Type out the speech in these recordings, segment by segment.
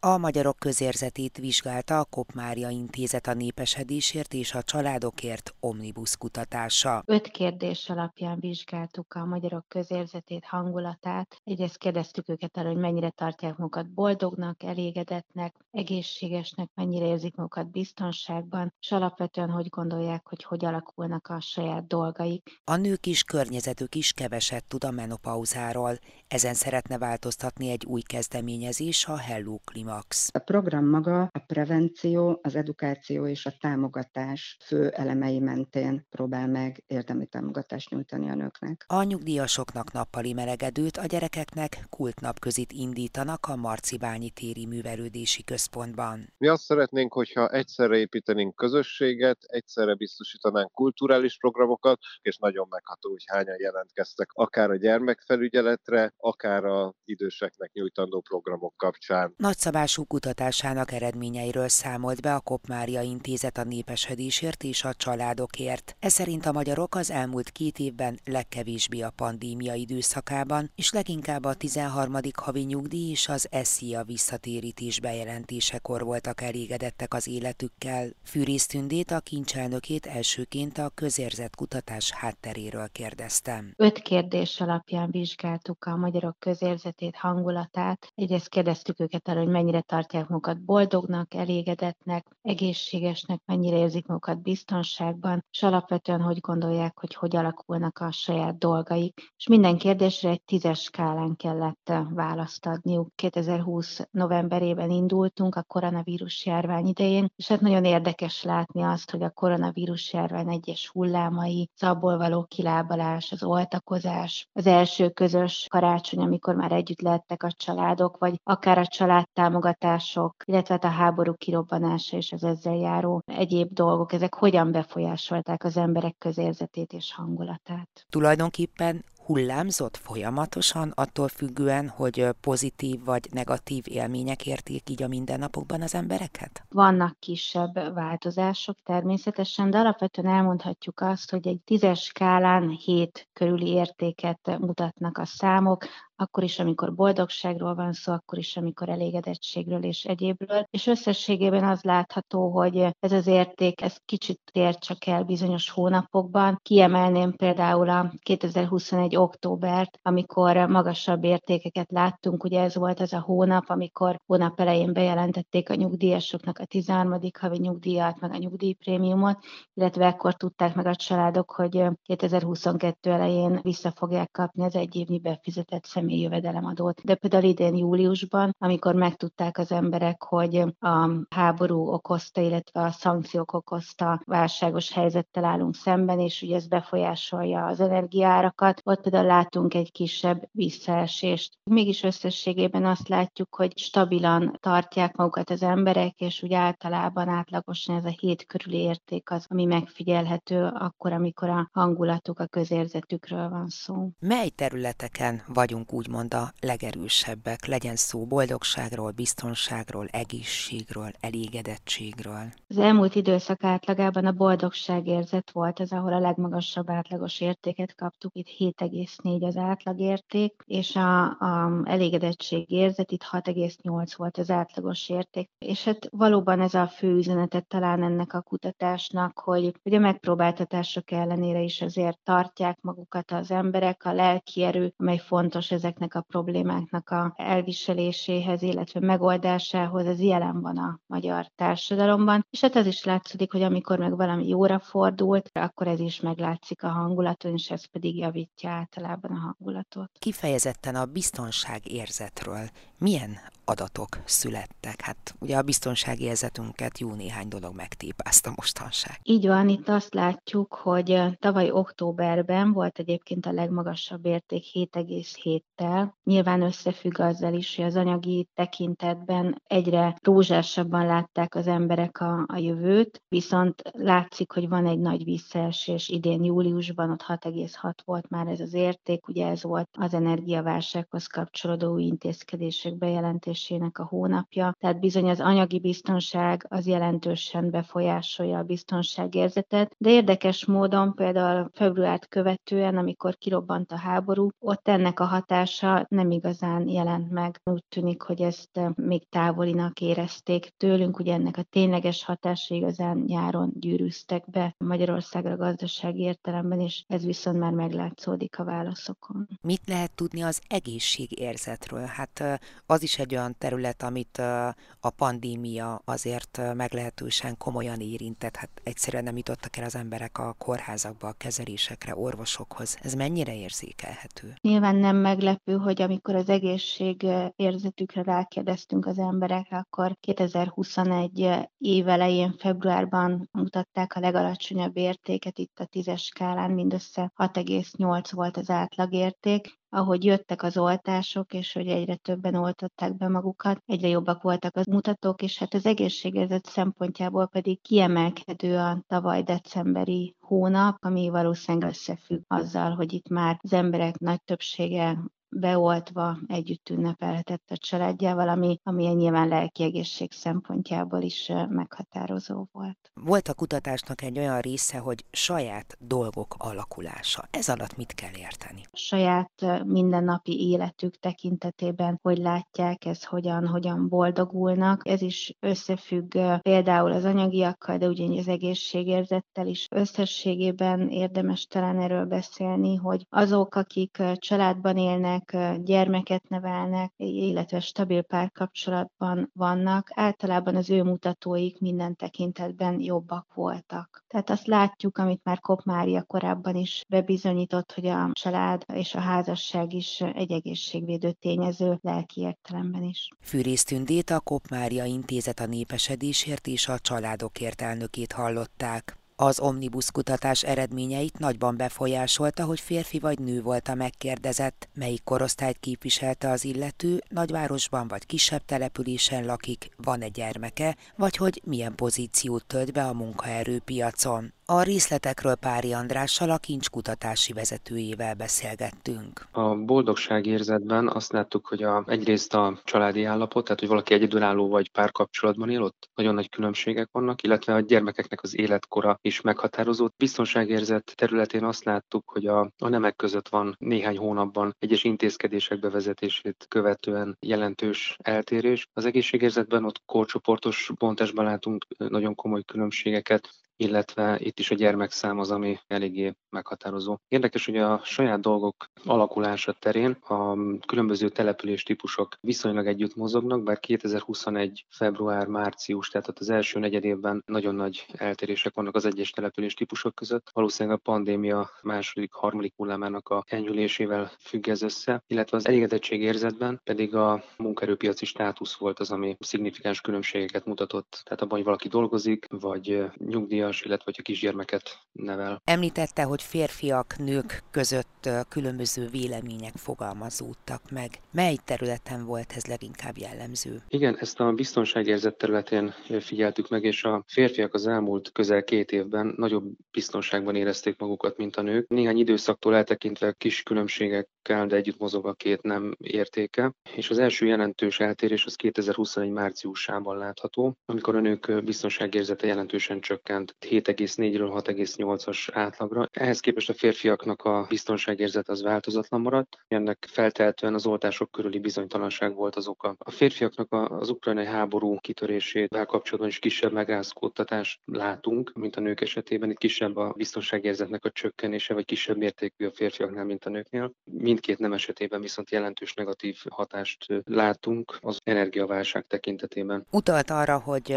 A magyarok közérzetét vizsgálta a Kopmária Intézet a népesedésért és a családokért omnibus kutatása. Öt kérdés alapján vizsgáltuk a magyarok közérzetét, hangulatát. Egyrészt kérdeztük őket arra, hogy mennyire tartják magukat boldognak, elégedetnek, egészségesnek, mennyire érzik magukat biztonságban, és alapvetően hogy gondolják, hogy hogy alakulnak a saját dolgaik. A nők is, környezetük is keveset tud a menopauzáról. Ezen szeretne változtatni egy új kezdeményezés, a Hello Klima Max. A program maga a prevenció, az edukáció és a támogatás fő elemei mentén próbál meg érdemi támogatást nyújtani a nőknek. A nyugdíjasoknak nappali melegedőt, a gyerekeknek kultnapközit indítanak a Marcibányi téri művelődési központban. Mi azt szeretnénk, hogyha egyszerre építenénk közösséget, egyszerre biztosítanánk kulturális programokat, és nagyon megható, hogy hányan jelentkeztek akár a gyermekfelügyeletre, akár a időseknek nyújtandó programok kapcsán. Nagyszabás szabású kutatásának eredményeiről számolt be a Kopmária Intézet a népesedésért és a családokért. Ez szerint a magyarok az elmúlt két évben legkevésbé a pandémia időszakában, és leginkább a 13. havi nyugdíj és az SZIA visszatérítés bejelentésekor voltak elégedettek az életükkel. Fűrész Tündét, a kincselnökét elsőként a közérzet kutatás hátteréről kérdeztem. Öt kérdés alapján vizsgáltuk a magyarok közérzetét, hangulatát. Egyrészt kérdeztük őket arra, hogy mennyire tartják magukat boldognak, elégedetnek, egészségesnek, mennyire érzik magukat biztonságban, és alapvetően hogy gondolják, hogy hogy alakulnak a saját dolgaik. És minden kérdésre egy tízes skálán kellett választ adniuk. 2020 novemberében indultunk a koronavírus járvány idején, és hát nagyon érdekes látni azt, hogy a koronavírus járvány egyes hullámai, az abból való kilábalás, az oltakozás, az első közös karácsony, amikor már együtt lettek a családok, vagy akár a családtámogatás, támogatások, illetve hát a háború kirobbanása és az ezzel járó egyéb dolgok, ezek hogyan befolyásolták az emberek közérzetét és hangulatát. Tulajdonképpen hullámzott folyamatosan, attól függően, hogy pozitív vagy negatív élmények érték így a mindennapokban az embereket? Vannak kisebb változások természetesen, de alapvetően elmondhatjuk azt, hogy egy tízes skálán hét körüli értéket mutatnak a számok, akkor is, amikor boldogságról van szó, akkor is, amikor elégedettségről és egyébről. És összességében az látható, hogy ez az érték, ez kicsit tér csak el bizonyos hónapokban. Kiemelném például a 2021 októbert, amikor magasabb értékeket láttunk. Ugye ez volt az a hónap, amikor hónap elején bejelentették a nyugdíjasoknak a 13. havi nyugdíjat, meg a nyugdíjprémiumot, illetve ekkor tudták meg a családok, hogy 2022 elején vissza fogják kapni az egyévnyi befizetett személy személyi jövedelemadót. De például idén júliusban, amikor megtudták az emberek, hogy a háború okozta, illetve a szankciók okozta válságos helyzettel állunk szemben, és ugye ez befolyásolja az energiárakat, ott például látunk egy kisebb visszaesést. Mégis összességében azt látjuk, hogy stabilan tartják magukat az emberek, és úgy általában átlagosan ez a hét körüli érték az, ami megfigyelhető akkor, amikor a hangulatuk, a közérzetükről van szó. Mely területeken vagyunk úgymond a legerősebbek, legyen szó boldogságról, biztonságról, egészségről, elégedettségről. Az elmúlt időszak átlagában a boldogságérzet volt az, ahol a legmagasabb átlagos értéket kaptuk, itt 7,4 az átlagérték, és a, a elégedettség itt 6,8 volt az átlagos érték. És hát valóban ez a fő üzenetet talán ennek a kutatásnak, hogy, hogy a megpróbáltatások ellenére is azért tartják magukat az emberek, a lelki erő, amely fontos ezek ezeknek a problémáknak a elviseléséhez, illetve megoldásához, ez jelen van a magyar társadalomban. És hát az is látszik, hogy amikor meg valami jóra fordult, akkor ez is meglátszik a hangulaton, és ez pedig javítja általában a hangulatot. Kifejezetten a biztonságérzetről milyen adatok születtek. Hát ugye a biztonsági érzetünket jó néhány dolog megtépázta mostanság. Így van, itt azt látjuk, hogy tavaly októberben volt egyébként a legmagasabb érték 7,7-tel. Nyilván összefügg azzal is, hogy az anyagi tekintetben egyre rózsásabban látták az emberek a, a jövőt, viszont látszik, hogy van egy nagy visszaesés idén júliusban, ott 6,6 volt már ez az érték, ugye ez volt az energiaválsághoz kapcsolódó intézkedések bejelentés születésének a hónapja, tehát bizony az anyagi biztonság az jelentősen befolyásolja a biztonságérzetet, de érdekes módon például februárt követően, amikor kirobbant a háború, ott ennek a hatása nem igazán jelent meg. Úgy tűnik, hogy ezt még távolinak érezték tőlünk, ugye ennek a tényleges hatása igazán nyáron gyűrűztek be Magyarországra gazdasági értelemben, és ez viszont már meglátszódik a válaszokon. Mit lehet tudni az egészségérzetről? Hát az is egy olyan terület, amit a pandémia azért meglehetősen komolyan érintett. Hát egyszerűen nem jutottak el az emberek a kórházakba, a kezelésekre, orvosokhoz. Ez mennyire érzékelhető? Nyilván nem meglepő, hogy amikor az egészségérzetükre rákérdeztünk az emberekre, akkor 2021 év elején, februárban mutatták a legalacsonyabb értéket, itt a tízes skálán mindössze 6,8 volt az átlagérték, ahogy jöttek az oltások, és hogy egyre többen oltották be magukat, egyre jobbak voltak az mutatók, és hát az egészségérzet szempontjából pedig kiemelkedő a tavaly decemberi hónap, ami valószínűleg összefügg azzal, hogy itt már az emberek nagy többsége beoltva együtt ünnepelhetett a családjával, ami, ami nyilván lelki egészség szempontjából is meghatározó volt. Volt a kutatásnak egy olyan része, hogy saját dolgok alakulása. Ez alatt mit kell érteni? A saját mindennapi életük tekintetében, hogy látják, ez hogyan, hogyan boldogulnak. Ez is összefügg például az anyagiakkal, de ugyanígy az egészségérzettel is. Összességében érdemes talán erről beszélni, hogy azok, akik családban élnek, nevelnek, gyermeket nevelnek, illetve stabil párkapcsolatban vannak, általában az ő mutatóik minden tekintetben jobbak voltak. Tehát azt látjuk, amit már Kop Mária korábban is bebizonyított, hogy a család és a házasság is egy egészségvédő tényező lelki értelemben is. Fűrész Tündét a Kop Mária Intézet a népesedésért és a családokért elnökét hallották. Az omnibus kutatás eredményeit nagyban befolyásolta, hogy férfi vagy nő volt a megkérdezett, melyik korosztályt képviselte az illető, nagyvárosban vagy kisebb településen lakik, van-e gyermeke, vagy hogy milyen pozíciót tölt be a munkaerőpiacon. A részletekről Pári Andrással, a kincskutatási vezetőjével beszélgettünk. A boldogságérzetben azt láttuk, hogy a, egyrészt a családi állapot, tehát hogy valaki egyedülálló vagy párkapcsolatban él, ott nagyon nagy különbségek vannak, illetve a gyermekeknek az életkora is meghatározott. Biztonságérzet területén azt láttuk, hogy a, a nemek között van néhány hónapban egyes intézkedések bevezetését követően jelentős eltérés. Az egészségérzetben ott korcsoportos bontásban látunk nagyon komoly különbségeket, illetve itt is a gyermekszám az, ami eléggé meghatározó. Érdekes, hogy a saját dolgok alakulása terén a különböző település típusok viszonylag együtt mozognak, bár 2021. február-március, tehát az első negyed évben nagyon nagy eltérések vannak az egyes település típusok között. Valószínűleg a pandémia második, harmadik hullámának a enyhülésével függ ez össze, illetve az elégedettség érzetben pedig a munkaerőpiaci státusz volt az, ami szignifikáns különbségeket mutatott. Tehát abban, hogy valaki dolgozik, vagy nyugdíjas, nyugdíjas, illetve hogyha kisgyermeket nevel. Említette, hogy férfiak, nők között különböző vélemények fogalmazódtak meg. Mely területen volt ez leginkább jellemző? Igen, ezt a biztonságérzet területén figyeltük meg, és a férfiak az elmúlt közel két évben nagyobb biztonságban érezték magukat, mint a nők. Néhány időszaktól eltekintve kis különbségekkel, de együtt mozog a két nem értéke. És az első jelentős eltérés az 2021 márciusában látható, amikor a nők biztonságérzete jelentősen csökkent 7,4-ről 6,8-as átlagra. Ehhez képest a férfiaknak a biztonságérzet az változatlan maradt. Ennek feltehetően az oltások körüli bizonytalanság volt az oka. A férfiaknak az ukrajnai háború kitörésével kapcsolatban is kisebb megrázkódtatást látunk, mint a nők esetében. Itt kisebb a biztonságérzetnek a csökkenése, vagy kisebb mértékű a férfiaknál, mint a nőknél. Mindkét nem esetében viszont jelentős negatív hatást látunk az energiaválság tekintetében. Utalt arra, hogy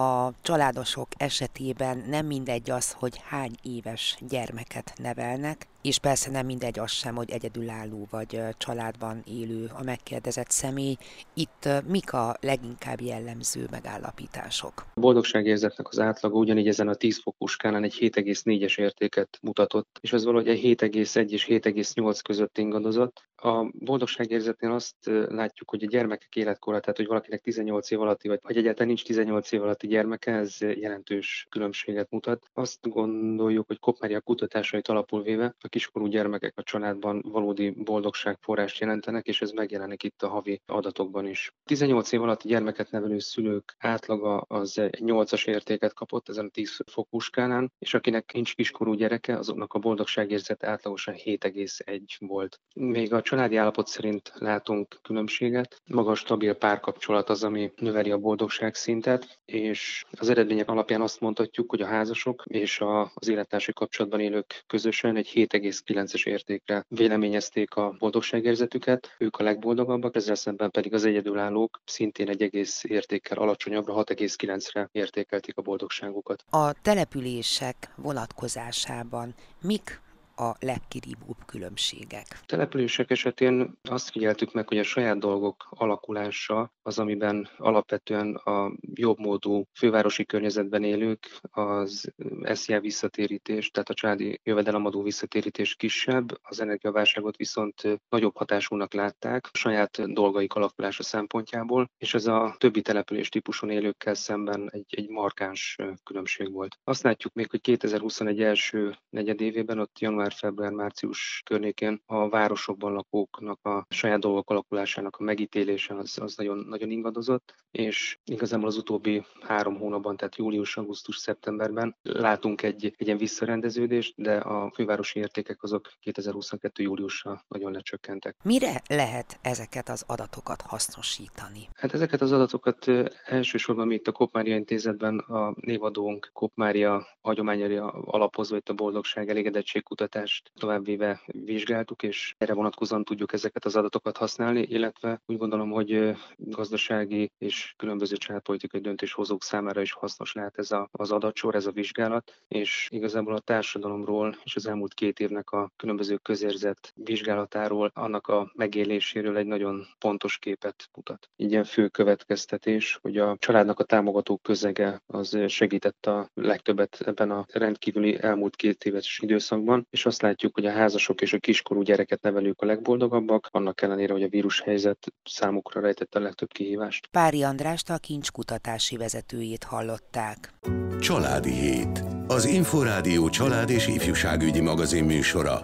a családosok esetében nem mindegy az, hogy hány éves gyermeket nevelnek, és persze nem mindegy az sem, hogy egyedülálló vagy családban élő a megkérdezett személy. Itt mik a leginkább jellemző megállapítások? A boldogságérzetnek az átlaga ugyanígy ezen a 10 fokos skálán egy 7,4-es értéket mutatott, és az valahogy egy 7,1 és 7,8 között ingadozott. A boldogságérzetnél azt látjuk, hogy a gyermekek életkora, tehát hogy valakinek 18 év alatti, vagy, egyáltalán nincs 18 év alatti gyermeke, ez jelentős különbséget mutat. Azt gondoljuk, hogy Kopmária kutatásait alapul véve a kiskorú gyermekek a családban valódi boldogságforrást jelentenek, és ez megjelenik itt a havi adatokban is. 18 év alatti gyermeket nevelő szülők átlaga az egy 8-as értéket kapott ezen a 10 fokú skálán, és akinek nincs kiskorú gyereke, azoknak a boldogságérzet átlagosan 7,1 volt. Még a családi állapot szerint látunk különbséget. Maga a stabil párkapcsolat az, ami növeli a boldogság szintet, és az eredmények alapján azt mondhatjuk, hogy a házasok és a, az élettársi kapcsolatban élők közösen egy 7,9-es értékre véleményezték a boldogságérzetüket, ők a legboldogabbak, ezzel szemben pedig az egyedülállók szintén egy egész értékkel alacsonyabbra, 6,9-re értékelték a boldogságukat. A települések vonatkozásában mik a legkirívóbb különbségek? Települések esetén azt figyeltük meg, hogy a saját dolgok alakulása az, amiben alapvetően a jobb módú fővárosi környezetben élők az SZIA visszatérítés, tehát a családi jövedelemadó visszatérítés kisebb, az energiaválságot viszont nagyobb hatásúnak látták a saját dolgaik alakulása szempontjából, és ez a többi település típuson élőkkel szemben egy, egy markáns különbség volt. Azt látjuk még, hogy 2021 első negyedévében, ott január január-február-március környékén a városokban lakóknak a saját dolgok alakulásának a megítélése az, az nagyon, nagyon ingadozott, és igazából az utóbbi három hónapban, tehát július, augusztus, szeptemberben látunk egy, egy ilyen visszarendeződést, de a fővárosi értékek azok 2022. júliusra nagyon lecsökkentek. Mire lehet ezeket az adatokat hasznosítani? Hát ezeket az adatokat elsősorban mi itt a Kopmária Intézetben a névadónk Kopmária hagyományára alapozva itt a boldogság elégedettségkutatás kutatást továbbvéve vizsgáltuk, és erre vonatkozóan tudjuk ezeket az adatokat használni, illetve úgy gondolom, hogy gazdasági és különböző családpolitikai döntéshozók számára is hasznos lehet ez a, az adatsor, ez a vizsgálat, és igazából a társadalomról és az elmúlt két évnek a különböző közérzet vizsgálatáról, annak a megéléséről egy nagyon pontos képet mutat. Így ilyen fő következtetés, hogy a családnak a támogató közege az segített a legtöbbet ebben a rendkívüli elmúlt két éves időszakban, és azt látjuk, hogy a házasok és a kiskorú gyereket nevelők a legboldogabbak, annak ellenére, hogy a vírushelyzet számukra rejtette a legtöbb kihívást. Pári Andrást a kincs kutatási vezetőjét hallották. Családi Hét. Az Inforádió család és ifjúságügyi magazin műsora.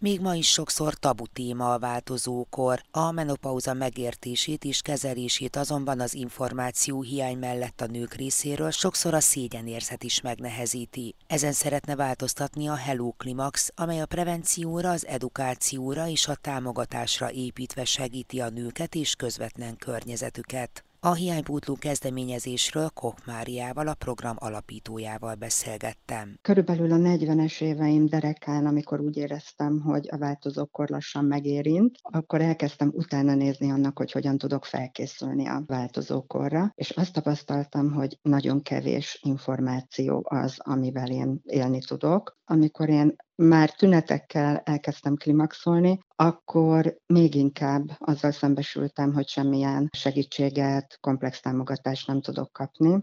Még ma is sokszor tabu téma a változókor, a menopauza megértését és kezelését azonban az információ hiány mellett a nők részéről sokszor a szégyenérzet is megnehezíti. Ezen szeretne változtatni a Hello Climax, amely a prevencióra, az edukációra és a támogatásra építve segíti a nőket és közvetlen környezetüket. A hiánypótló kezdeményezésről Koch Máriával, a program alapítójával beszélgettem. Körülbelül a 40-es éveim derekán, amikor úgy éreztem, hogy a változókor lassan megérint, akkor elkezdtem utána nézni annak, hogy hogyan tudok felkészülni a változókorra, és azt tapasztaltam, hogy nagyon kevés információ az, amivel én élni tudok. Amikor én már tünetekkel elkezdtem klimaxolni, akkor még inkább azzal szembesültem, hogy semmilyen segítséget, komplex támogatást nem tudok kapni.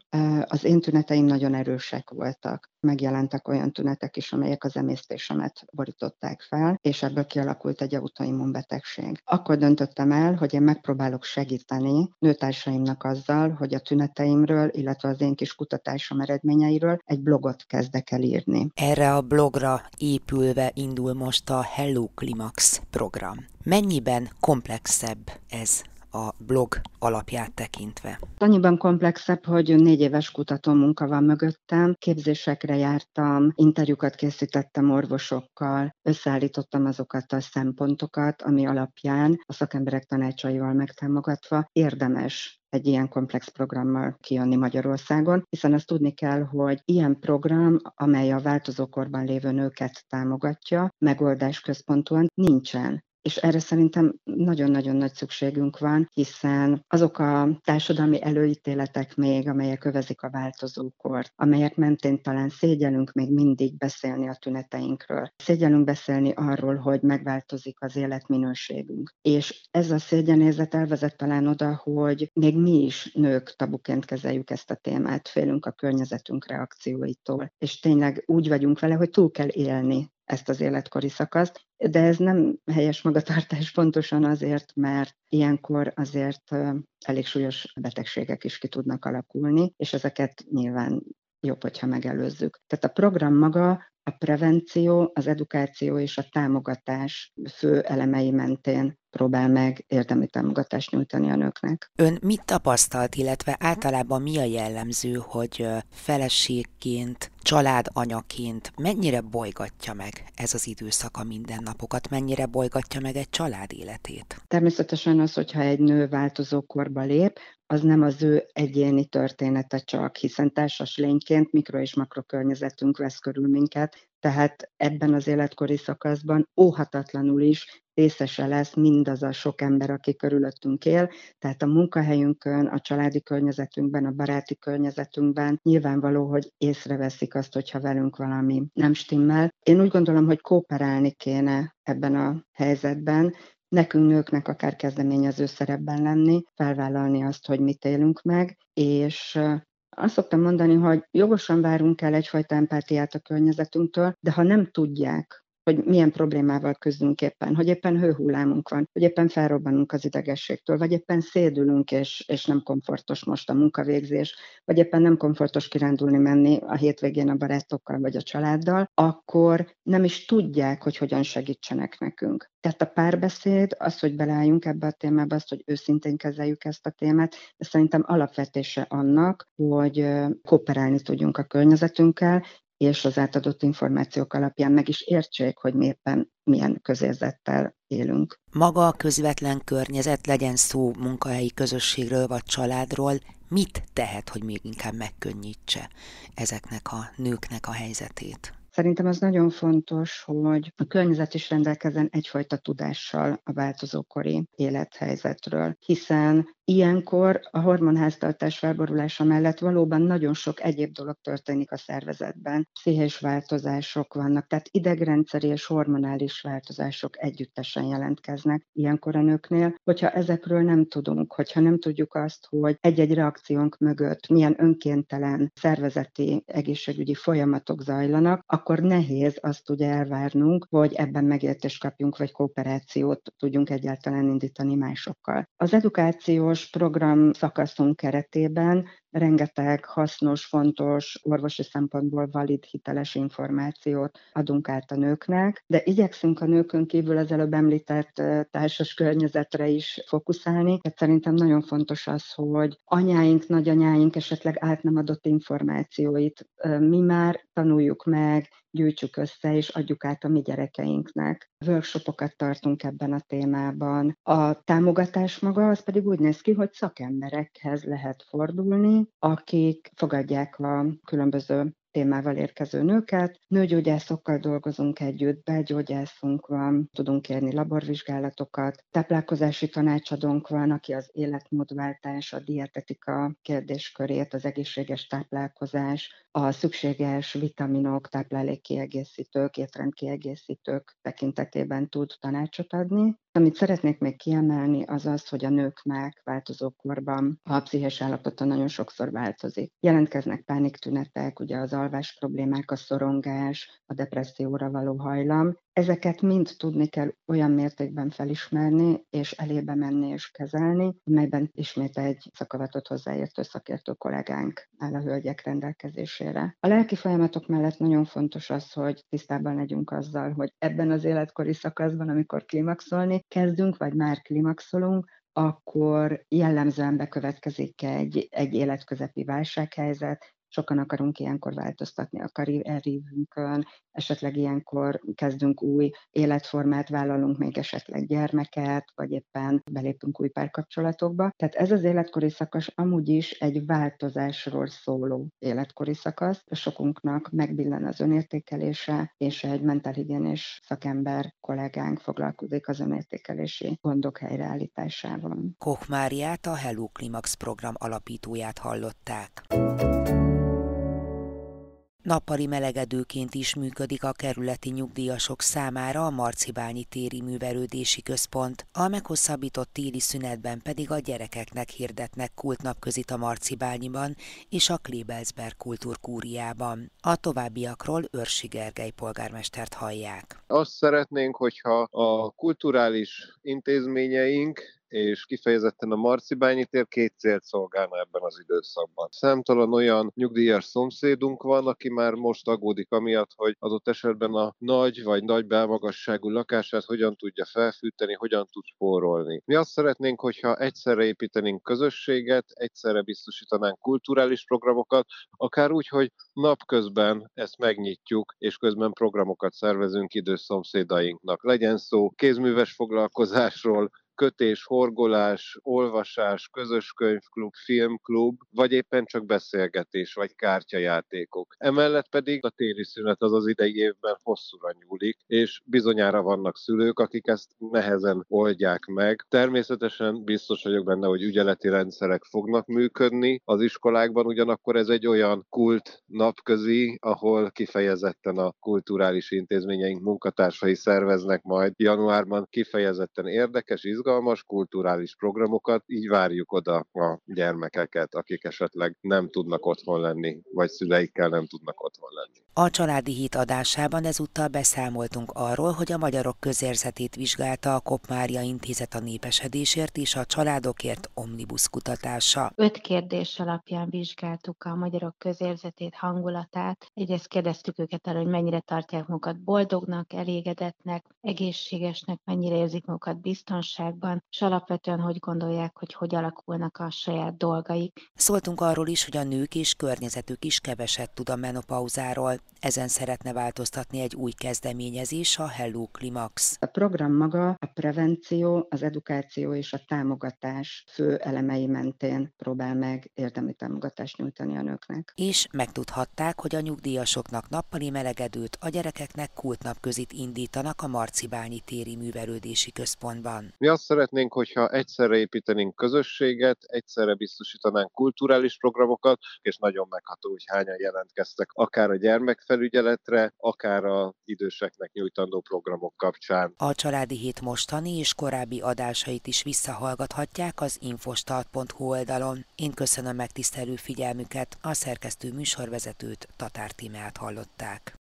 Az én tüneteim nagyon erősek voltak megjelentek olyan tünetek is, amelyek az emésztésemet borították fel, és ebből kialakult egy autoimmunbetegség. Akkor döntöttem el, hogy én megpróbálok segíteni nőtársaimnak azzal, hogy a tüneteimről, illetve az én kis kutatásom eredményeiről egy blogot kezdek el írni. Erre a blogra épülve indul most a Hello Climax program. Mennyiben komplexebb ez a blog alapját tekintve? Annyiban komplexebb, hogy négy éves kutató munka van mögöttem, képzésekre jártam, interjúkat készítettem orvosokkal, összeállítottam azokat a szempontokat, ami alapján a szakemberek tanácsaival megtámogatva érdemes egy ilyen komplex programmal kijönni Magyarországon, hiszen azt tudni kell, hogy ilyen program, amely a változókorban lévő nőket támogatja, megoldás központúan nincsen és erre szerintem nagyon-nagyon nagy szükségünk van, hiszen azok a társadalmi előítéletek még, amelyek övezik a változókort, amelyek mentén talán szégyelünk még mindig beszélni a tüneteinkről. Szégyelünk beszélni arról, hogy megváltozik az életminőségünk. És ez a szégyenézet elvezet talán oda, hogy még mi is nők tabuként kezeljük ezt a témát, félünk a környezetünk reakcióitól, és tényleg úgy vagyunk vele, hogy túl kell élni ezt az életkori szakaszt, de ez nem helyes magatartás pontosan azért, mert ilyenkor azért elég súlyos betegségek is ki tudnak alakulni, és ezeket nyilván jobb, hogyha megelőzzük. Tehát a program maga a prevenció, az edukáció és a támogatás fő elemei mentén próbál meg érdemi támogatást nyújtani a nőknek. Ön mit tapasztalt, illetve általában mi a jellemző, hogy feleségként, családanyaként mennyire bolygatja meg ez az időszak a mindennapokat, mennyire bolygatja meg egy család életét? Természetesen az, hogyha egy nő változó korba lép, az nem az ő egyéni története csak, hiszen társas lényként mikro- és makrokörnyezetünk vesz körül minket, tehát ebben az életkori szakaszban óhatatlanul is részese lesz mindaz a sok ember, aki körülöttünk él, tehát a munkahelyünkön, a családi környezetünkben, a baráti környezetünkben nyilvánvaló, hogy észreveszik azt, hogyha velünk valami nem stimmel. Én úgy gondolom, hogy kooperálni kéne ebben a helyzetben, nekünk nőknek akár kezdeményező szerepben lenni, felvállalni azt, hogy mit élünk meg, és azt szoktam mondani, hogy jogosan várunk el egyfajta empátiát a környezetünktől, de ha nem tudják, hogy milyen problémával küzdünk éppen, hogy éppen hőhullámunk van, hogy éppen felrobbanunk az idegességtől, vagy éppen szédülünk, és, és nem komfortos most a munkavégzés, vagy éppen nem komfortos kirándulni menni a hétvégén a barátokkal vagy a családdal, akkor nem is tudják, hogy hogyan segítsenek nekünk. Tehát a párbeszéd, az, hogy beleálljunk ebbe a témába, az, hogy őszintén kezeljük ezt a témát, ez szerintem alapvetése annak, hogy kooperálni tudjunk a környezetünkkel, és az átadott információk alapján meg is értsék, hogy mi éppen milyen közérzettel élünk. Maga a közvetlen környezet, legyen szó munkahelyi közösségről vagy családról, mit tehet, hogy még inkább megkönnyítse ezeknek a nőknek a helyzetét? Szerintem az nagyon fontos, hogy a környezet is rendelkezzen egyfajta tudással a változókori élethelyzetről, hiszen Ilyenkor a hormonháztartás felborulása mellett valóban nagyon sok egyéb dolog történik a szervezetben. Pszichés változások vannak, tehát idegrendszeri és hormonális változások együttesen jelentkeznek ilyenkor a nőknél. Hogyha ezekről nem tudunk, hogyha nem tudjuk azt, hogy egy-egy reakciónk mögött milyen önkéntelen szervezeti egészségügyi folyamatok zajlanak, akkor nehéz azt ugye elvárnunk, hogy ebben megértést kapjunk, vagy kooperációt tudjunk egyáltalán indítani másokkal. Az edukáció uniós program szakaszunk keretében rengeteg hasznos, fontos, orvosi szempontból valid, hiteles információt adunk át a nőknek, de igyekszünk a nőkön kívül az előbb említett társas környezetre is fókuszálni. Tehát szerintem nagyon fontos az, hogy anyáink, nagyanyáink esetleg át nem adott információit mi már tanuljuk meg, gyűjtsük össze és adjuk át a mi gyerekeinknek. Workshopokat tartunk ebben a témában. A támogatás maga az pedig úgy néz ki, hogy szakemberekhez lehet fordulni, akik fogadják a különböző témával érkező nőket. Nőgyógyászokkal dolgozunk együtt, belgyógyászunk van, tudunk kérni laborvizsgálatokat, táplálkozási tanácsadónk van, aki az életmódváltás, a dietetika kérdéskörét, az egészséges táplálkozás, a szükséges vitaminok, táplálékkiegészítők, étrendkiegészítők tekintetében tud tanácsot adni. Amit szeretnék még kiemelni, az az, hogy a nőknek változókorban a pszichés állapota nagyon sokszor változik. Jelentkeznek pániktünetek, ugye az alvás problémák, a szorongás, a depresszióra való hajlam, Ezeket mind tudni kell olyan mértékben felismerni, és elébe menni és kezelni, amelyben ismét egy szakavatott hozzáértő szakértő kollégánk áll a hölgyek rendelkezésére. A lelki folyamatok mellett nagyon fontos az, hogy tisztában legyünk azzal, hogy ebben az életkori szakaszban, amikor klimaxolni kezdünk, vagy már klimaxolunk, akkor jellemzően bekövetkezik egy, egy életközepi válsághelyzet, sokan akarunk ilyenkor változtatni a karrierívünkön, esetleg ilyenkor kezdünk új életformát, vállalunk még esetleg gyermeket, vagy éppen belépünk új párkapcsolatokba. Tehát ez az életkori szakasz amúgy is egy változásról szóló életkori szakasz. Sokunknak megbillen az önértékelése, és egy mentálhigiénés szakember kollégánk foglalkozik az önértékelési gondok helyreállításával. Koch Máriát, a Hello Climax program alapítóját hallották. Nappali melegedőként is működik a kerületi nyugdíjasok számára a Marcibányi téri művelődési központ, a meghosszabbított téli szünetben pedig a gyerekeknek hirdetnek kultnapközit a Marcibányiban és a Klebelsberg kultúrkúriában. A továbbiakról Őrsi Gergely polgármestert hallják. Azt szeretnénk, hogyha a kulturális intézményeink és kifejezetten a Marcibányi tér két célt szolgálna ebben az időszakban. Számtalan olyan nyugdíjas szomszédunk van, aki már most aggódik amiatt, hogy adott esetben a nagy vagy nagy belmagasságú lakását hogyan tudja felfűteni, hogyan tud spórolni. Mi azt szeretnénk, hogyha egyszerre építenénk közösséget, egyszerre biztosítanánk kulturális programokat, akár úgy, hogy napközben ezt megnyitjuk, és közben programokat szervezünk idős szomszédainknak. Legyen szó kézműves foglalkozásról, kötés, horgolás, olvasás, közös könyvklub, filmklub, vagy éppen csak beszélgetés, vagy kártyajátékok. Emellett pedig a téli szünet az az idei évben hosszúra nyúlik, és bizonyára vannak szülők, akik ezt nehezen oldják meg. Természetesen biztos vagyok benne, hogy ügyeleti rendszerek fognak működni. Az iskolákban ugyanakkor ez egy olyan kult napközi, ahol kifejezetten a kulturális intézményeink munkatársai szerveznek majd januárban kifejezetten érdekes, izgalmas, izgalmas kulturális programokat, így várjuk oda a gyermekeket, akik esetleg nem tudnak otthon lenni, vagy szüleikkel nem tudnak otthon lenni. A családi hit adásában ezúttal beszámoltunk arról, hogy a magyarok közérzetét vizsgálta a Kopmária Intézet a népesedésért és a családokért omnibus kutatása. Öt kérdés alapján vizsgáltuk a magyarok közérzetét, hangulatát. Egyrészt kérdeztük őket arra, hogy mennyire tartják magukat boldognak, elégedetnek, egészségesnek, mennyire érzik magukat biztonságban, és alapvetően hogy gondolják, hogy hogy alakulnak a saját dolgaik. Szóltunk arról is, hogy a nők és környezetük is keveset tud a menopauzáról. Ezen szeretne változtatni egy új kezdeményezés, a Hello Climax. A program maga a prevenció, az edukáció és a támogatás fő elemei mentén próbál meg érdemi támogatást nyújtani a nőknek. És megtudhatták, hogy a nyugdíjasoknak nappali melegedőt, a gyerekeknek kultnapközit indítanak a Marcibányi téri művelődési központban. Mi azt szeretnénk, hogyha egyszerre építenénk közösséget, egyszerre biztosítanánk kulturális programokat, és nagyon megható, hogy hányan jelentkeztek, akár a gyermek gyermekfelügyeletre, akár a időseknek nyújtandó programok kapcsán. A Családi Hét mostani és korábbi adásait is visszahallgathatják az infostart.hu oldalon. Én köszönöm megtisztelő figyelmüket, a szerkesztő műsorvezetőt, Tatár Tímeát hallották.